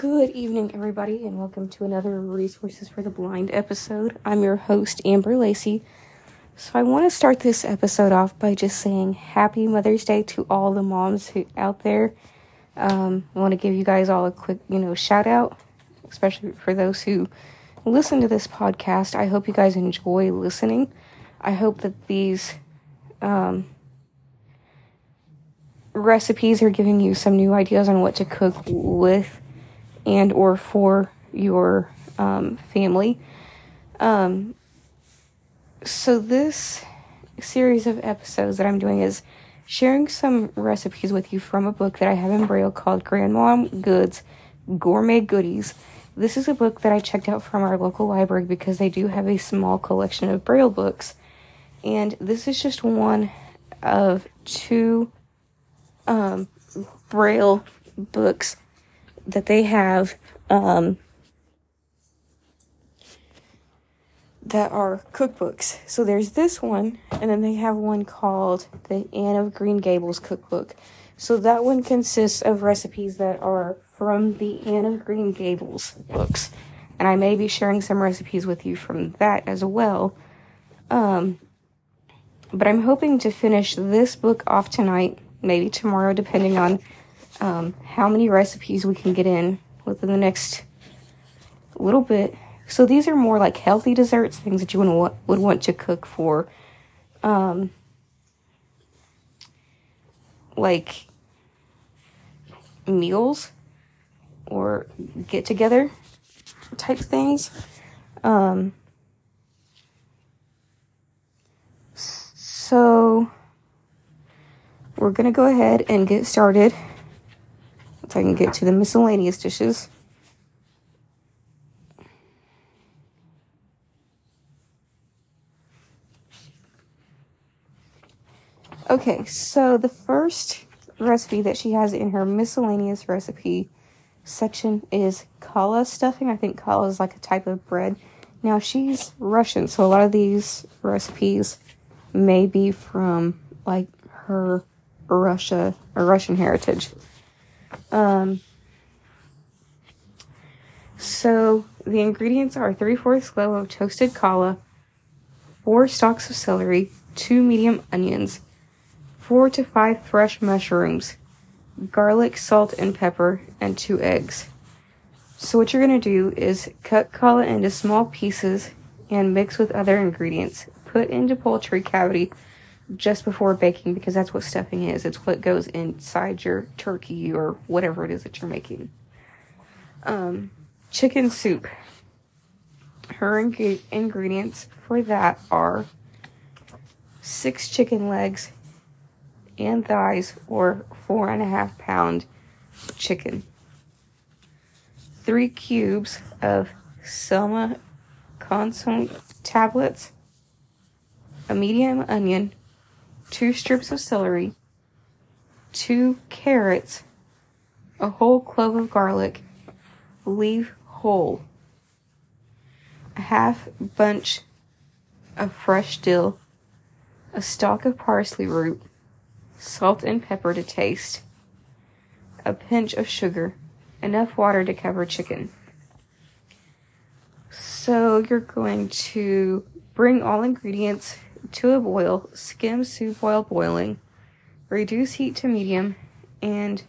Good evening, everybody, and welcome to another Resources for the Blind episode. I'm your host, Amber Lacey. So, I want to start this episode off by just saying Happy Mother's Day to all the moms who out there. Um, I want to give you guys all a quick, you know, shout out, especially for those who listen to this podcast. I hope you guys enjoy listening. I hope that these um, recipes are giving you some new ideas on what to cook with and or for your um, family. Um, so this series of episodes that I'm doing is sharing some recipes with you from a book that I have in Braille called Grandmom Goods Gourmet Goodies. This is a book that I checked out from our local library because they do have a small collection of Braille books. And this is just one of two um, Braille books that they have um, that are cookbooks. So there's this one, and then they have one called the Anne of Green Gables cookbook. So that one consists of recipes that are from the Anne of Green Gables books. And I may be sharing some recipes with you from that as well. Um, but I'm hoping to finish this book off tonight, maybe tomorrow, depending on um, how many recipes we can get in within the next little bit. So these are more like healthy desserts, things that you would would want to cook for, um, like meals or get together type things. Um, so we're gonna go ahead and get started I can get to the miscellaneous dishes. Okay, so the first recipe that she has in her miscellaneous recipe section is challah stuffing. I think challah is like a type of bread. Now she's Russian, so a lot of these recipes may be from like her Russia or Russian heritage. Um, so the ingredients are three fourths glove of toasted challah, four stalks of celery, two medium onions, four to five fresh mushrooms, garlic, salt, and pepper, and two eggs. So what you're going to do is cut challah into small pieces and mix with other ingredients. Put into poultry cavity just before baking because that's what stuffing is. It's what goes inside your turkey or whatever it is that you're making. Um, chicken soup. Her ing- ingredients for that are six chicken legs and thighs, or four and a half pound chicken, three cubes of Telma consomme tablets, a medium onion, two strips of celery, two carrots, a whole clove of garlic, leave whole, a half bunch of fresh dill, a stalk of parsley root, salt and pepper to taste, a pinch of sugar, enough water to cover chicken. So you're going to bring all ingredients to a boil, skim soup while boiling, reduce heat to medium, and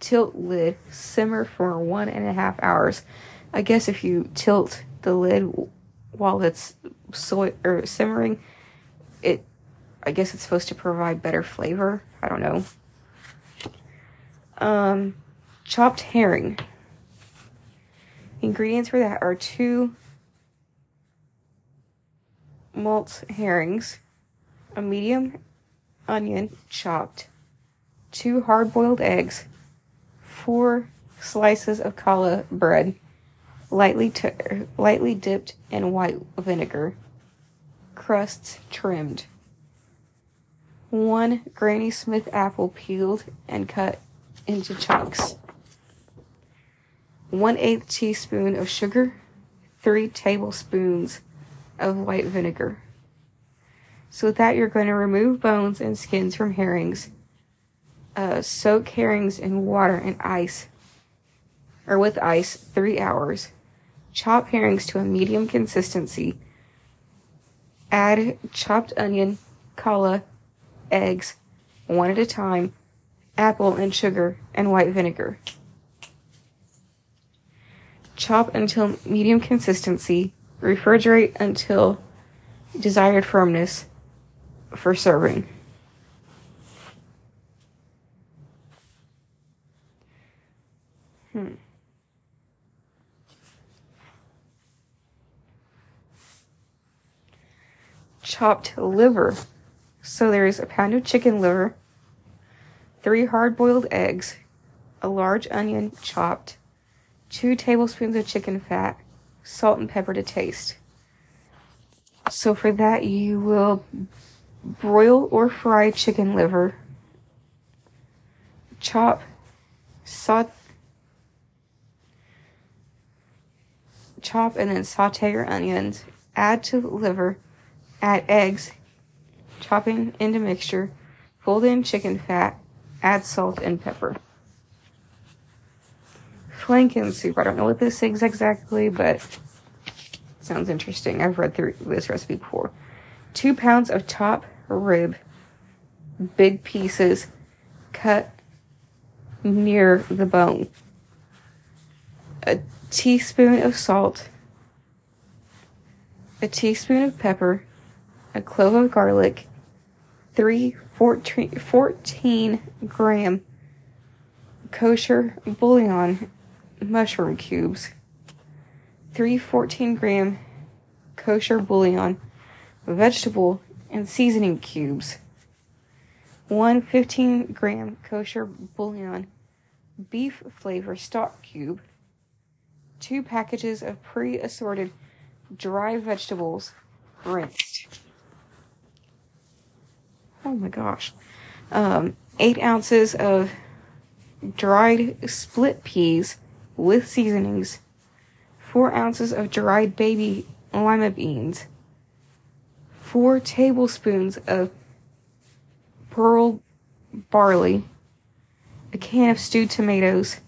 tilt lid, simmer for one and a half hours. I guess if you tilt the lid while it's soy or simmering, it I guess it's supposed to provide better flavor. I don't know. Um, chopped herring. Ingredients for that are two malt herrings, a medium onion chopped, two hard boiled eggs, four slices of challah bread, lightly, t- lightly dipped in white vinegar, crusts trimmed, one Granny Smith apple peeled and cut into chunks, one eighth teaspoon of sugar, three tablespoons of white vinegar. So with that, you're going to remove bones and skins from herrings. Uh, soak herrings in water and ice or with ice 3 hours. Chop herrings to a medium consistency. Add chopped onion, challah, eggs, one at a time, apple and sugar, and white vinegar. Chop until medium consistency. Refrigerate until desired firmness for serving. Hmm. Chopped liver. So there's a pound of chicken liver, three hard boiled eggs, a large onion chopped, two tablespoons of chicken fat, salt and pepper to taste. So for that, you will broil or fry chicken liver, chop, saute, chop and then saute your onions, add to the liver, add eggs, chopping into mixture, fold in chicken fat, add salt and pepper. Flanken soup. I don't know what this is exactly, but sounds interesting. I've read through this recipe before. Two pounds of top rib, big pieces, cut near the bone. A teaspoon of salt, a teaspoon of pepper, a clove of garlic, three 14, 14 gram kosher bouillon mushroom cubes, three 14 gram kosher bouillon vegetable and seasoning cubes, one 15 gram kosher bouillon beef flavor stock cube, two packages of pre assorted dry vegetables rinsed. Oh my gosh. Um, eight ounces of dried split peas with seasonings, four ounces of dried baby lima beans, four tablespoons of pearl barley, a can of stewed tomatoes,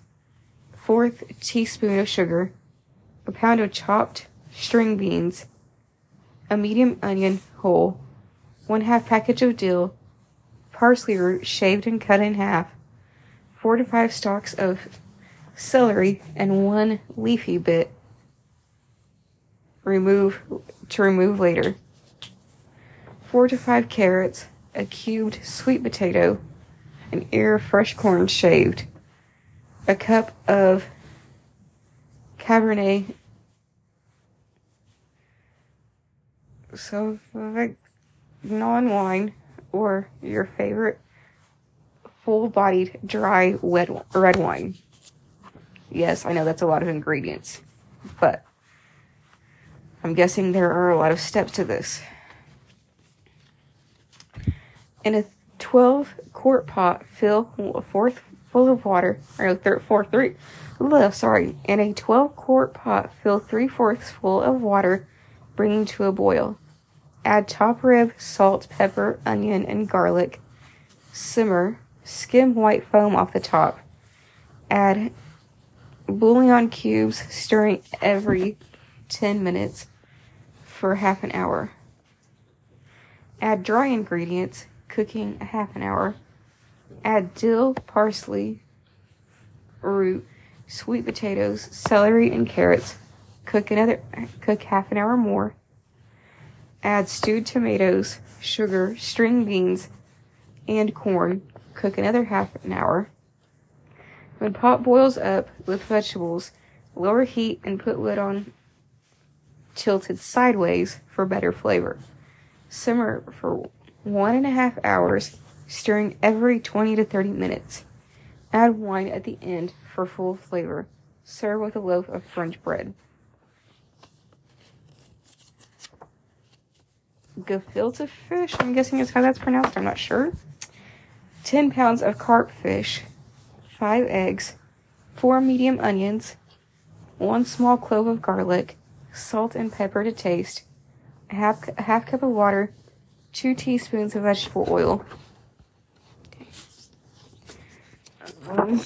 fourth teaspoon of sugar, a pound of chopped string beans, a medium onion whole, one half package of dill, parsley root shaved and cut in half, four to five stalks of celery, and one leafy bit remove to remove later. Four to five carrots, a cubed sweet potato, an ear of fresh corn shaved, a cup of Cabernet Sauvignon wine, or your favorite full bodied dry red wine. Yes, I know that's a lot of ingredients, but I'm guessing there are a lot of steps to this. In a 12 quart pot, fill a fourth full of water, or third, four, three, ugh, sorry. In a 12 quart pot, fill three fourths full of water, bringing to a boil. Add top rib, salt, pepper, onion, and garlic. Simmer. Skim white foam off the top. Add bouillon cubes, stirring every 10 minutes for half an hour. Add dry ingredients, cooking a half an hour. Add dill, parsley, root, sweet potatoes, celery, and carrots. Cook another cook half an hour more. Add stewed tomatoes, sugar, string beans, and corn. Cook another half an hour. When pot boils up with vegetables, lower heat and put lid on tilted sideways for better flavor. Simmer for one and a half hours, stirring every 20 to 30 minutes. Add wine at the end for full flavor. Serve with a loaf of French bread. gefilte fish. I'm guessing is how that's pronounced. I'm not sure. 10 pounds of carp fish, 5 eggs, 4 medium onions, 1 small clove of garlic, salt and pepper to taste, a half, a half cup of water, 2 teaspoons of vegetable oil. Um,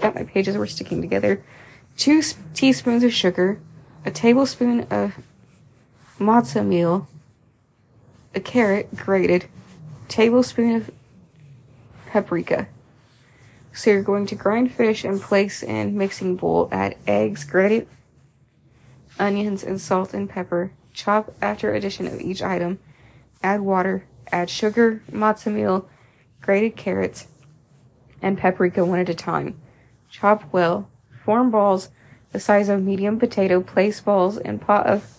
thought my pages were sticking together. Two s- teaspoons of sugar, a tablespoon of matzo meal, a carrot grated, tablespoon of paprika. So you're going to grind fish and place in mixing bowl. Add eggs, grated onions, and salt and pepper. Chop after addition of each item. Add water. Add sugar, matzo meal, grated carrots, and paprika one at a time. Chop well. Form balls the size of medium potato. Place balls in pot of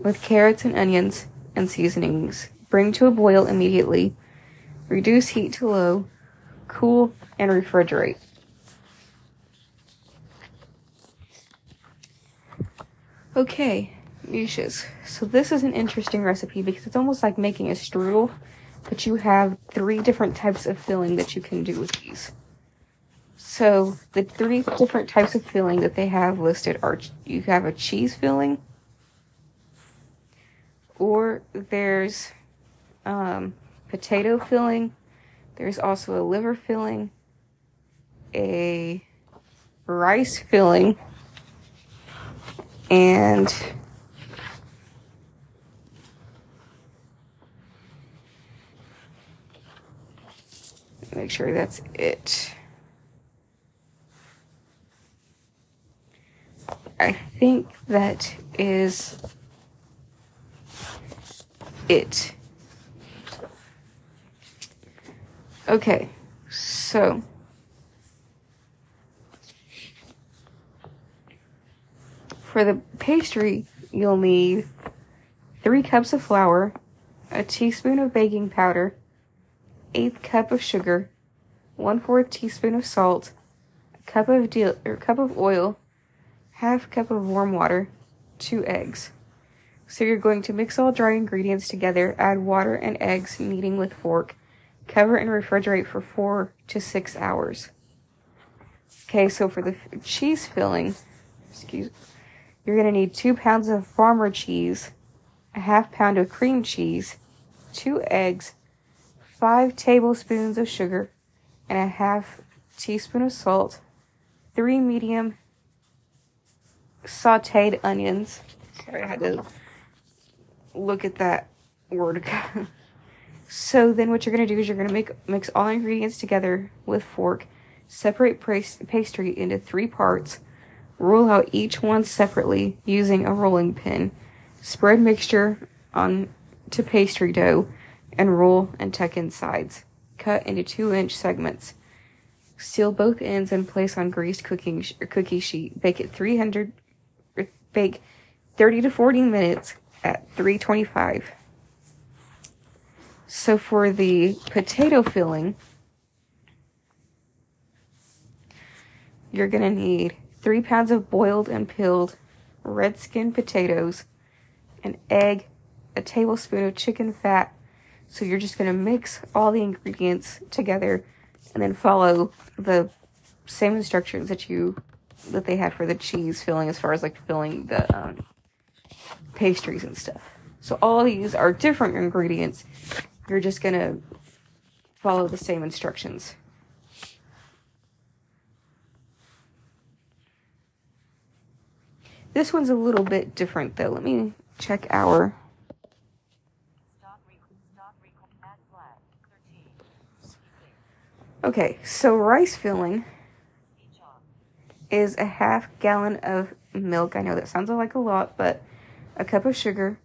with carrots and onions and seasonings. Bring to a boil immediately. Reduce heat to low. Cool and refrigerate. Okay, knishes. So this is an interesting recipe because it's almost like making a strudel, but you have three different types of filling that you can do with these. So the three different types of filling that they have listed are you have a cheese filling, or there's um, potato filling. There's also a liver filling, a rice filling, and make sure that's it. I think that is it. Okay, so for the pastry, you'll need three cups of flour, a teaspoon of baking powder, eighth cup of sugar, one fourth teaspoon of salt, a cup of deal or cup of oil, half cup of warm water, two eggs. So you're going to mix all dry ingredients together, add water and eggs, kneading with fork. Cover and refrigerate for four to six hours. Okay, so for the cheese filling, excuse, you're gonna need two pounds of farmer cheese, a half pound of cream cheese, two eggs, five tablespoons of sugar, and a half teaspoon of salt, three medium sauteed onions. Sorry, I had to look at that word. so then what you're going to do is you're going to make mix all ingredients together with fork. Separate pas- pastry into three parts. Roll out each one separately using a rolling pin. Spread mixture on to pastry dough and roll and tuck in sides. Cut into 2 inch segments. Seal both ends and place on greased cooking sh- cookie sheet. Bake at 300 bake 30 to 40 minutes at 325. So for the potato filling, you're going to need 3 pounds of boiled and peeled red skin potatoes, an egg, a tablespoon of chicken fat. So you're just going to mix all the ingredients together and then follow the same instructions that you that they had for the cheese filling as far as like filling the um, pastries and stuff. So all these are different ingredients. You're just going to follow the same instructions. This one's a little bit different though. Let me check our Stop rec- stop rec- add flag. 13. Okay, so rice filling is a half gallon of milk. I know that sounds like a lot, but a cup of sugar,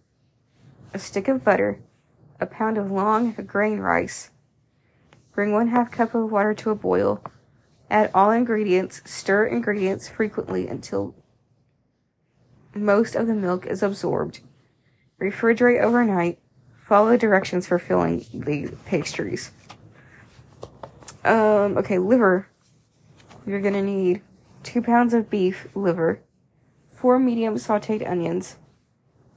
a stick of butter, a pound of long grain rice. Bring one half cup of water to a boil. Add all ingredients. Stir ingredients frequently until most of the milk is absorbed. Refrigerate overnight. Follow directions for filling the pastries. Um, okay, liver. You're gonna need two pounds of beef liver, four medium sauteed onions,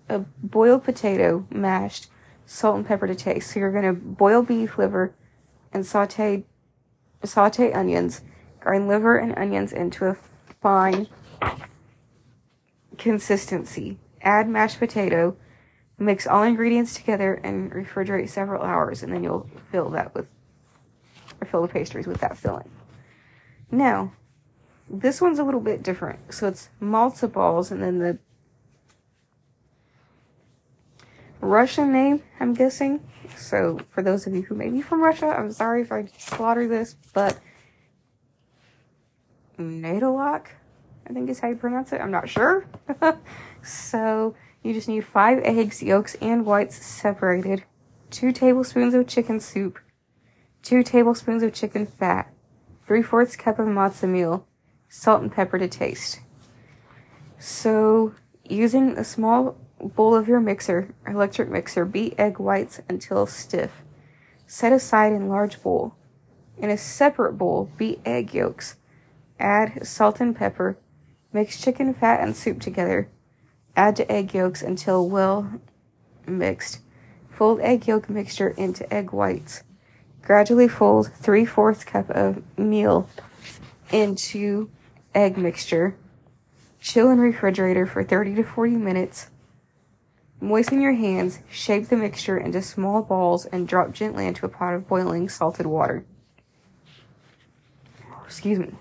a boiled potato mashed, salt and pepper to taste. So you're gonna boil beef liver and saute saute onions, grind liver and onions into a fine consistency. Add mashed potato, mix all ingredients together and refrigerate several hours and then you'll fill that with or fill the pastries with that filling. Now, this one's a little bit different. So it's matzo balls and then the Russian name, I'm guessing. So for those of you who may be from Russia, I'm sorry if I slaughter this, but Nadalak, I think is how you pronounce it. I'm not sure. so you just need five eggs, yolks, and whites separated, two tablespoons of chicken soup, two tablespoons of chicken fat, three fourths cup of matzo meal, salt and pepper to taste. So using a small bowl of your mixer, electric mixer, beat egg whites until stiff. Set aside in large bowl. In a separate bowl, beat egg yolks. Add salt and pepper. Mix chicken fat and soup together. Add to egg yolks until well mixed. Fold egg yolk mixture into egg whites. Gradually fold 3 fourths cup of meal into egg mixture. Chill in refrigerator for 30 to 40 minutes. Moisten your hands, shape the mixture into small balls, and drop gently into a pot of boiling salted water. Excuse me.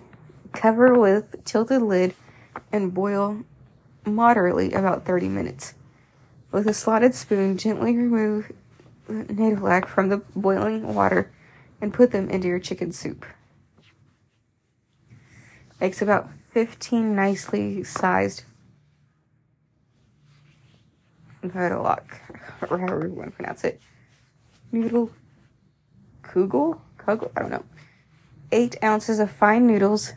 Cover with tilted lid and boil moderately about 30 minutes. With a slotted spoon, gently remove the Nadolac from the boiling water and put them into your chicken soup. Makes about 15 nicely sized Nadolac, or however you want to pronounce it. Noodle Kugel? Kugel? I don't know. Eight ounces of fine noodles,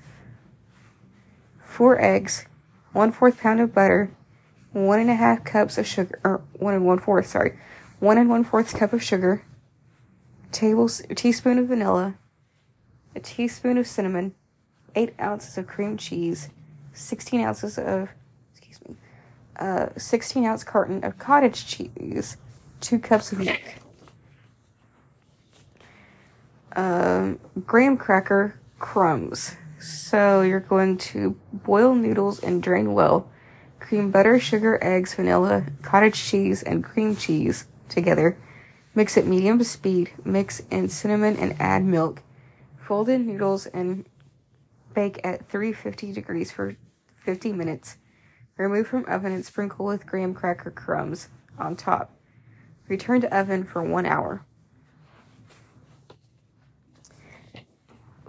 four eggs, one fourth pound of butter, one and a half cups of sugar, or one and one fourth, sorry, one and one fourth cup of sugar, tables, a teaspoon of vanilla, a teaspoon of cinnamon, eight ounces of cream cheese, 16 ounces of, uh, 16 ounce carton of cottage cheese, two cups of milk. Um, graham cracker crumbs. So you're going to boil noodles and drain well. Cream butter, sugar, eggs, vanilla, cottage cheese, and cream cheese together. Mix at medium speed. Mix in cinnamon and add milk. Fold in noodles and bake at 350 degrees for 50 minutes. Remove from oven and sprinkle with graham cracker crumbs on top. Return to oven for one hour.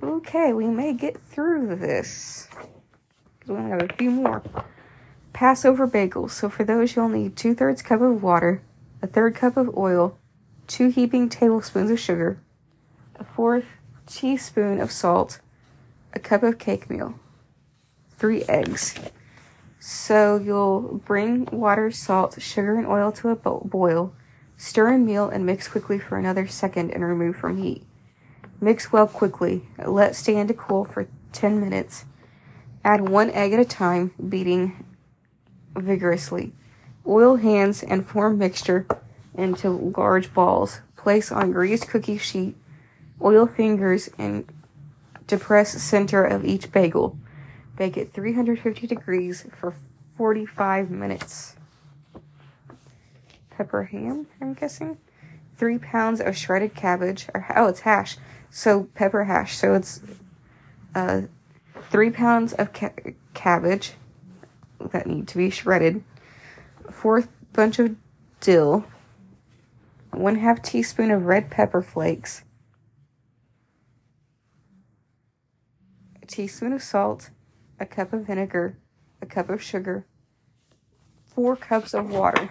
Okay, we may get through this. We have a few more. Passover bagels. So for those, you'll need two thirds cup of water, a third cup of oil, two heaping tablespoons of sugar, a fourth teaspoon of salt, a cup of cake meal, three eggs. So you'll bring water, salt, sugar, and oil to a boil. Stir in meal and mix quickly for another second and remove from heat. Mix well quickly. Let stand to cool for 10 minutes. Add one egg at a time, beating vigorously. Oil hands and form mixture into large balls. Place on greased cookie sheet. Oil fingers and depress center of each bagel. Bake at 350 degrees for 45 minutes. Pepper ham, I'm guessing. Three pounds of shredded cabbage. Or, oh, it's hash. So pepper hash. So it's uh, three pounds of ca- cabbage that need to be shredded. Fourth bunch of dill. One half teaspoon of red pepper flakes. A teaspoon of salt. A cup of vinegar. A cup of sugar. Four cups of water.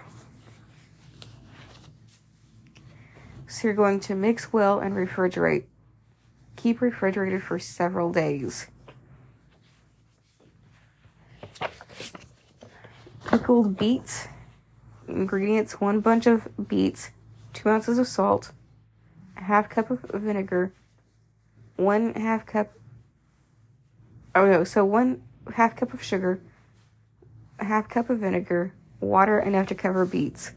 So you're going to mix well and refrigerate. Keep refrigerated for several days. Pickled beets. Ingredients one bunch of beets, two ounces of salt, a half cup of vinegar, one half cup. Oh no, so one half cup of sugar, a half cup of vinegar, water enough to cover beets,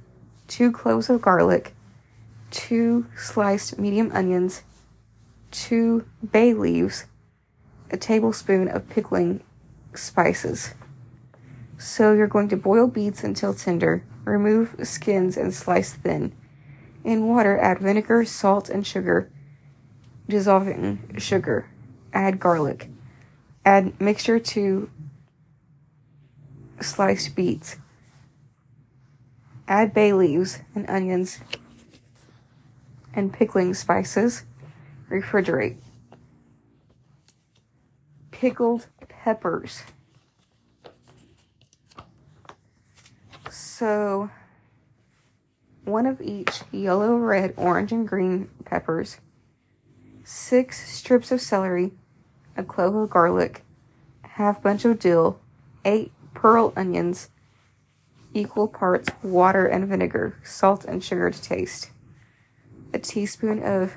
two cloves of garlic, two sliced medium onions, two bay leaves, a tablespoon of pickling spices. So you're going to boil beets until tender, remove skins and slice thin. In water, add vinegar, salt, and sugar, dissolving sugar. Add garlic. Add mixture to sliced beets. Add bay leaves and onions and pickling spices. Refrigerate. Pickled peppers. So, one of each yellow, red, orange, and green peppers, six strips of celery, a clove of garlic, half bunch of dill, eight pearl onions, equal parts water and vinegar, salt and sugar to taste, a teaspoon of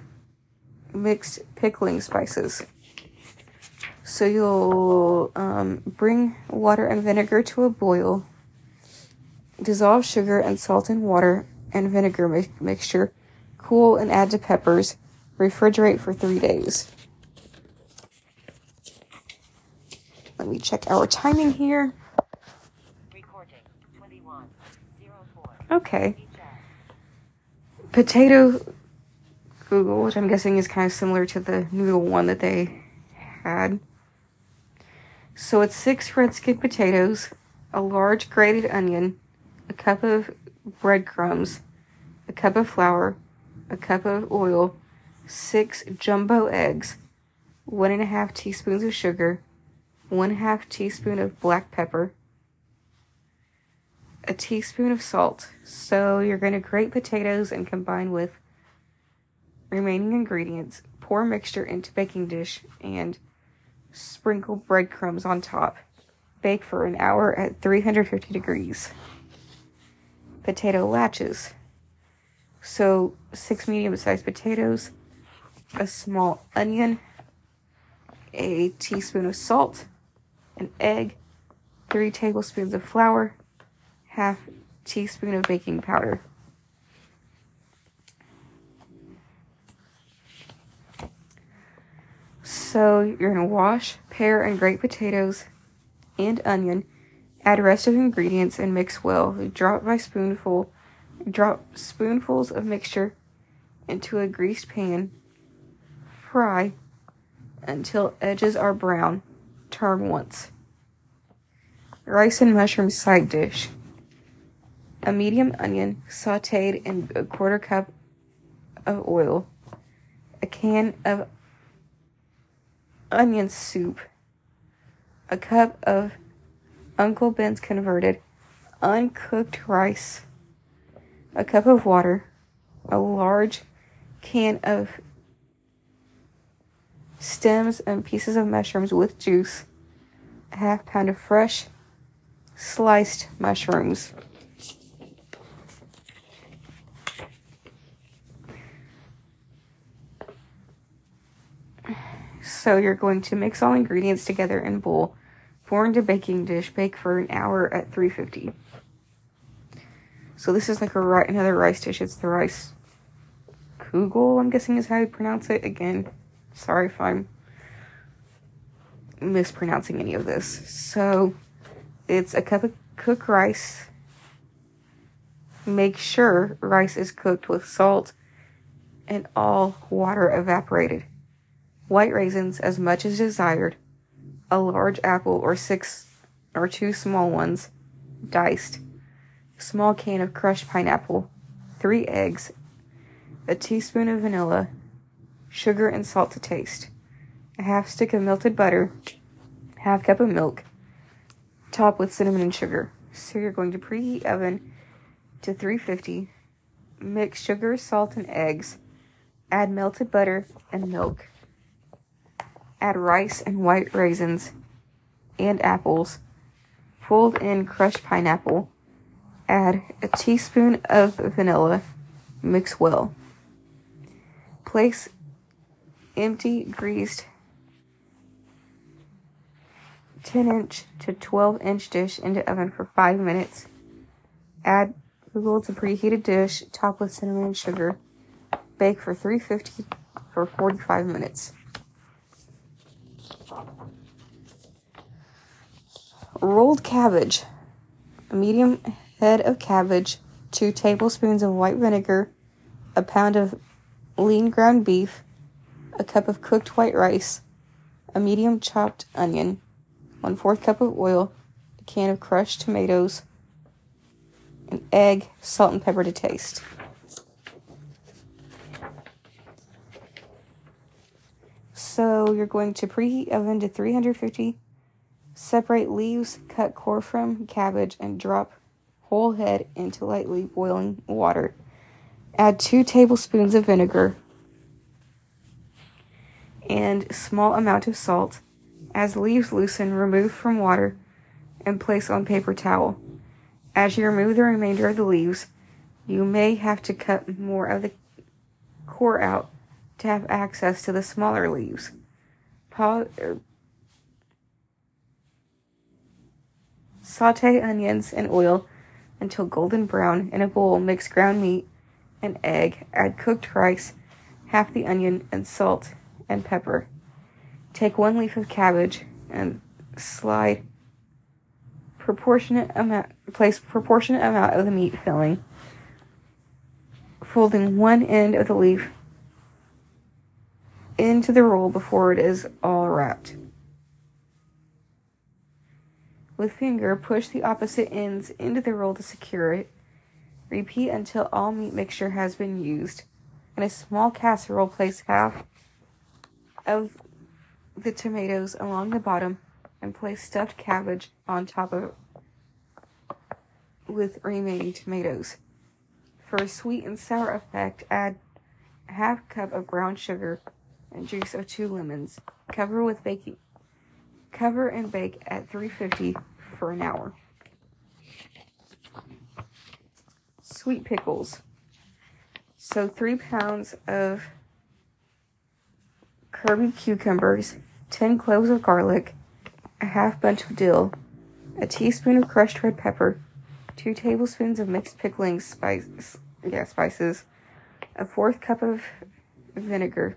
mixed pickling spices. So you'll um, bring water and vinegar to a boil, dissolve sugar and salt in water and vinegar mi- mixture, cool and add to peppers, refrigerate for three days. Let me check our timing here. Recording. 2104. Okay. Potato Kugel, which I'm guessing is kind of similar to the noodle one that they had. So it's six red skin potatoes, a large grated onion, a cup of breadcrumbs, a cup of flour, a cup of oil, six jumbo eggs, one and a half teaspoons of sugar, one half teaspoon of black pepper, a teaspoon of salt. So you're going to grate potatoes and combine with remaining ingredients. Pour mixture into baking dish and sprinkle breadcrumbs on top. Bake for an hour at 350 degrees. Potato latkes. So six medium-sized potatoes, a small onion, a teaspoon of salt, an egg, three tablespoons of flour, half teaspoon of baking powder. So you're gonna wash, pare, and grate potatoes and onion. Add rest of ingredients and mix well. Drop by spoonful. Drop spoonfuls of mixture into a greased pan. Fry until edges are brown. Turn once. Rice and mushroom side dish. A medium onion sauteed in a quarter cup of oil, a can of onion soup, a cup of Uncle Ben's converted uncooked rice, a cup of water, a large can of stems and pieces of mushrooms with juice, a half pound of fresh sliced mushrooms. So you're going to mix all ingredients together in bowl, pour into baking dish, bake for an hour at 350. So this is like a ri- another rice dish. It's the rice kugel, I'm guessing is how you pronounce it. Again, sorry if I'm mispronouncing any of this. So it's a cup of cooked rice. Make sure rice is cooked with salt and all water evaporated. White raisins as much as desired, a large apple or six or two small ones, diced, A small can of crushed pineapple, three eggs, a teaspoon of vanilla, sugar and salt to taste, a half stick of melted butter, half cup of milk, top with cinnamon and sugar. So you're going to preheat oven to 350, mix sugar, salt, and eggs, add melted butter and milk. Add rice and white raisins and apples, fold in crushed pineapple, add a teaspoon of vanilla, mix well. Place empty greased 10 inch to 12 inch dish into oven for 5 minutes. Add kugel to preheated dish, top with cinnamon and sugar. Bake for 350 for 45 minutes. rolled cabbage, a medium head of cabbage, two tablespoons of white vinegar, a pound of lean ground beef, a cup of cooked white rice, a medium chopped onion, one fourth cup of oil, a can of crushed tomatoes, an egg, salt and pepper to taste. So you're going to preheat oven to 350. Separate leaves, cut core from cabbage, and drop whole head into lightly boiling water. Add two tablespoons of vinegar and small amount of salt. As leaves loosen, remove from water and place on paper towel. As you remove the remainder of the leaves, you may have to cut more of the core out to have access to the smaller leaves. Pa- er, saute onions in oil until golden brown in a bowl. Mix ground meat and egg. Add cooked rice, half the onion, and salt and pepper. Take one leaf of cabbage and slide proportionate amount place proportionate amount of the meat filling folding one end of the leaf into the roll before it is all wrapped. With finger, push the opposite ends into the roll to secure it. Repeat until all meat mixture has been used. In a small casserole, place half of the tomatoes along the bottom and place stuffed cabbage on top of it with remaining tomatoes. For a sweet and sour effect, add half cup of brown sugar and juice of two lemons. Cover with baking. Cover and bake at 350 for an hour. Sweet pickles. So three pounds of Kirby cucumbers, 10 cloves of garlic, a half bunch of dill, a teaspoon of crushed red pepper, two tablespoons of mixed pickling spices, yeah, spices, a fourth cup of vinegar,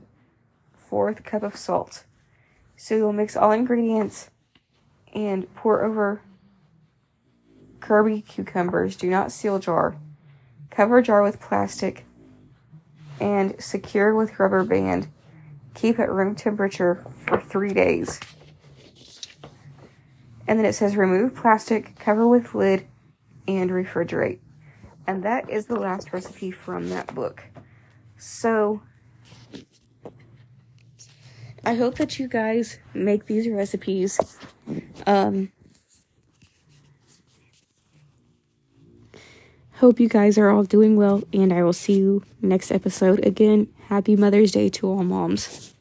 fourth cup of salt. So you'll mix all ingredients and pour over Kirby cucumbers. Do not seal jar. Cover jar with plastic and secure with rubber band. Keep at room temperature for three days. And then it says remove plastic, cover with lid, and refrigerate. And that is the last recipe from that book. So, I hope that you guys make these recipes. Um, hope you guys are all doing well, and I will see you next episode. Again, happy Mother's Day to all moms.